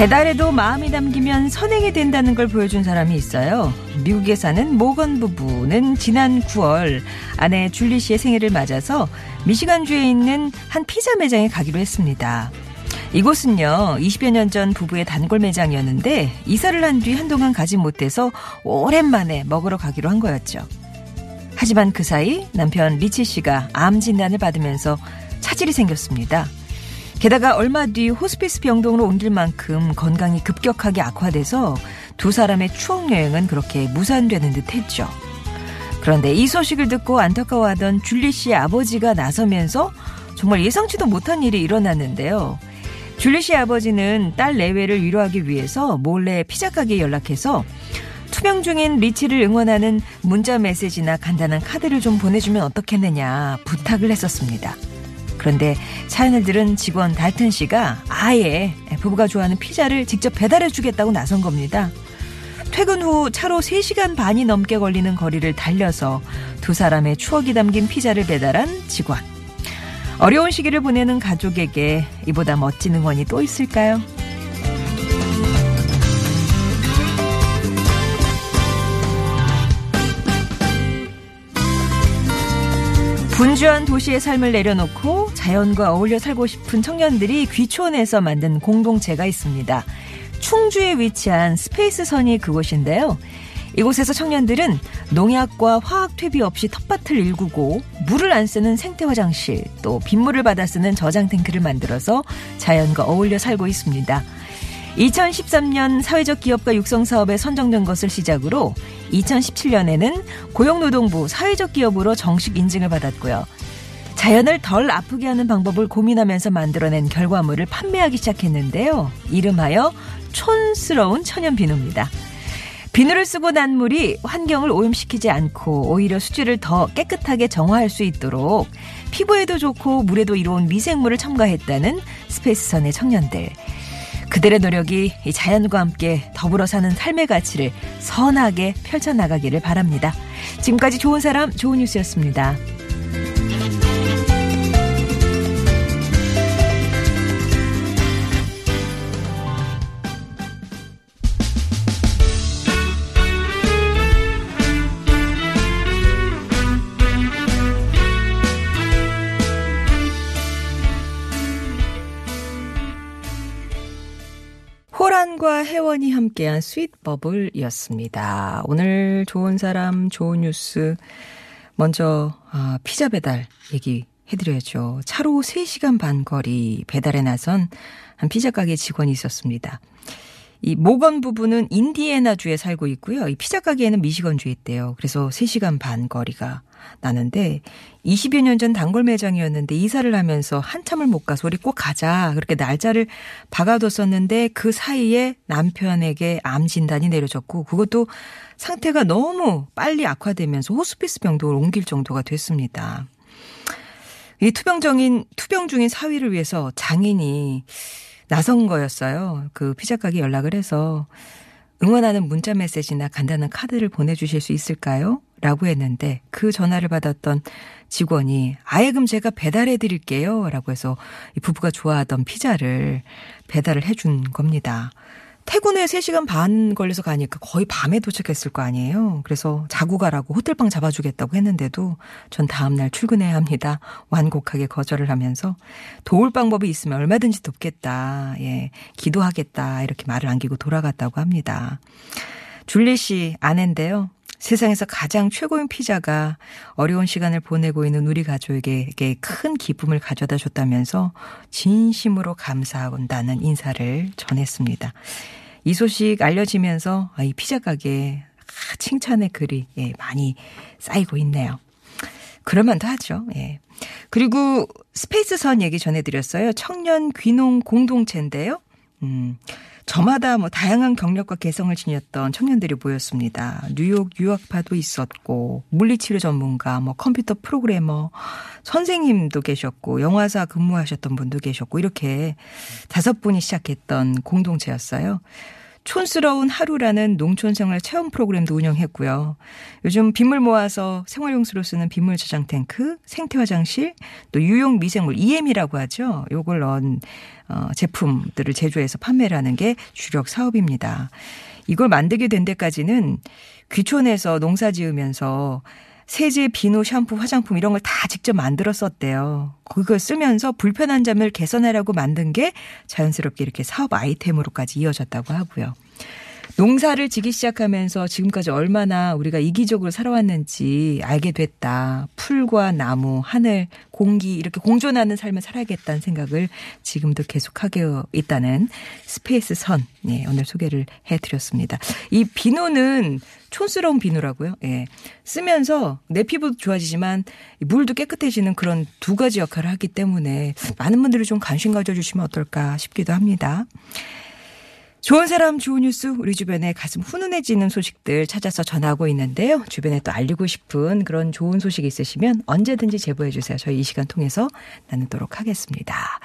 배달에도 마음이 담기면 선행이 된다는 걸 보여준 사람이 있어요. 미국에 사는 모건 부부는 지난 9월 아내 줄리 씨의 생일을 맞아서 미시간주에 있는 한 피자 매장에 가기로 했습니다. 이곳은요, 20여 년 전 부부의 단골 매장이었는데 이사를 한 뒤 한동안 가지 못해서 오랜만에 먹으러 가기로 한 거였죠. 하지만 그 사이 남편 리치 씨가 암 진단을 받으면서 차질이 생겼습니다. 게다가 얼마 뒤 호스피스 병동으로 옮길 만큼 건강이 급격하게 악화돼서 두 사람의 추억 여행은 그렇게 무산되는 듯 했죠. 그런데 이 소식을 듣고 안타까워하던 줄리 씨의 아버지가 나서면서 정말 예상치도 못한 일이 일어났는데요. 줄리 씨의 아버지는 딸 내외를 위로하기 위해서 몰래 피자 가게에 연락해서 투병 중인 리치를 응원하는 문자 메시지나 간단한 카드를 좀 보내주면 어떻겠느냐 부탁을 했었습니다. 그런데 사연을 들은 직원 달튼 씨가 아예 부부가 좋아하는 피자를 직접 배달해 주겠다고 나선 겁니다. 퇴근 후 차로 3시간 반이 넘게 걸리는 거리를 달려서 두 사람의 추억이 담긴 피자를 배달한 직원. 어려운 시기를 보내는 가족에게 이보다 멋진 응원이 또 있을까요? 분주한 도시의 삶을 내려놓고 자연과 어울려 살고 싶은 청년들이 귀촌해서 만든 공동체가 있습니다. 충주에 위치한 스페이스선이 그곳인데요. 이곳에서 청년들은 농약과 화학 퇴비 없이 텃밭을 일구고 물을 안 쓰는 생태 화장실 또 빗물을 받아 쓰는 저장 탱크를 만들어서 자연과 어울려 살고 있습니다. 2013년 사회적 기업가 육성 사업에 선정된 것을 시작으로 2017년에는 고용노동부 사회적 기업으로 정식 인증을 받았고요. 자연을 덜 아프게 하는 방법을 고민하면서 만들어낸 결과물을 판매하기 시작했는데요. 이름하여 촌스러운 천연 비누입니다. 비누를 쓰고 난 물이 환경을 오염시키지 않고 오히려 수질을 더 깨끗하게 정화할 수 있도록 피부에도 좋고 물에도 이로운 미생물을 첨가했다는 스페이스선의 청년들. 그들의 노력이 이 자연과 함께 더불어 사는 삶의 가치를 선하게 펼쳐나가기를 바랍니다. 지금까지 좋은 사람, 좋은 뉴스였습니다. 호란과 혜원이 함께한 스윗버블이었습니다. 오늘 좋은 사람, 좋은 뉴스. 먼저, 아, 피자 배달 얘기 해드려야죠. 차로 3시간 반 거리 배달에 나선 한 피자 가게 직원이 있었습니다. 이 모건 부부는 인디애나주에 살고 있고요. 이 피자 가게에는 미시건주에 있대요. 그래서 3시간 반 거리가 나는데 20여 년 전 단골 매장이었는데 이사를 하면서 한참을 못 가서 우리 꼭 가자. 그렇게 날짜를 박아뒀었는데 그 사이에 남편에게 암 진단이 내려졌고 그것도 상태가 너무 빨리 악화되면서 호스피스 병동을 옮길 정도가 됐습니다. 이 투병 중인 투병 중인 사위를 위해서 장인이 나선 거였어요. 그 피자 가게 연락을 해서 응원하는 문자 메시지나 간단한 카드를 보내주실 수 있을까요? 라고 했는데 그 전화를 받았던 직원이 아예 그럼 제가 배달해 드릴게요. 라고 해서 이 부부가 좋아하던 피자를 배달을 해준 겁니다. 퇴근에 3시간 반 걸려서 가니까 거의 밤에 도착했을 거 아니에요. 그래서 자고 가라고 호텔방 잡아주겠다고 했는데도 전 다음날 출근해야 합니다. 완곡하게 거절을 하면서 도울 방법이 있으면 얼마든지 돕겠다. 예, 기도하겠다. 이렇게 말을 안기고 돌아갔다고 합니다. 줄리 씨 아내인데요. 세상에서 가장 최고인 피자가 어려운 시간을 보내고 있는 우리 가족에게 큰 기쁨을 가져다 줬다면서 진심으로 감사한다는 인사를 전했습니다. 이 소식 알려지면서 아, 이 피자 가게에 칭찬의 글이 예, 많이 쌓이고 있네요. 그럴만도 하죠. 예. 그리고 스페이스선 얘기 전해드렸어요. 청년 귀농 공동체인데요. 음, 저마다 뭐 다양한 경력과 개성을 지녔던 청년들이 모였습니다. 뉴욕 유학파도 있었고 물리치료 전문가, 뭐 컴퓨터 프로그래머, 선생님도 계셨고 영화사 근무하셨던 분도 계셨고 이렇게 다섯 분이 시작했던 공동체였어요. 촌스러운 하루라는 농촌 생활 체험 프로그램도 운영했고요. 요즘 빗물 모아서 생활용수로 쓰는 빗물 저장 탱크, 생태 화장실, 또 유용 미생물 EM이라고 하죠. 요걸 넣은 어, 제품들을 제조해서 판매를 하는 게 주력 사업입니다. 이걸 만들게 된 데까지는 귀촌에서 농사 지으면서 세제, 비누, 샴푸, 화장품 이런 걸 다 직접 만들었었대요. 그걸 쓰면서 불편한 점을 개선하려고 만든 게 자연스럽게 이렇게 사업 아이템으로까지 이어졌다고 하고요. 농사를 지기 시작하면서 지금까지 얼마나 우리가 이기적으로 살아왔는지 알게 됐다. 풀과 나무, 하늘, 공기 이렇게 공존하는 삶을 살아야겠다는 생각을 지금도 계속하게 있다는 스페이스 선 네, 오늘 소개를 해드렸습니다. 이 비누는 촌스러운 비누라고요. 예. 쓰면서 내 피부도 좋아지지만 물도 깨끗해지는 그런 두 가지 역할을 하기 때문에 많은 분들이 좀 관심 가져주시면 어떨까 싶기도 합니다. 좋은 사람 좋은 뉴스 우리 주변에 가슴 훈훈해지는 소식들 찾아서 전하고 있는데요. 주변에 또 알리고 싶은 그런 좋은 소식 있으시면 언제든지 제보해 주세요. 저희 이 시간 통해서 나누도록 하겠습니다.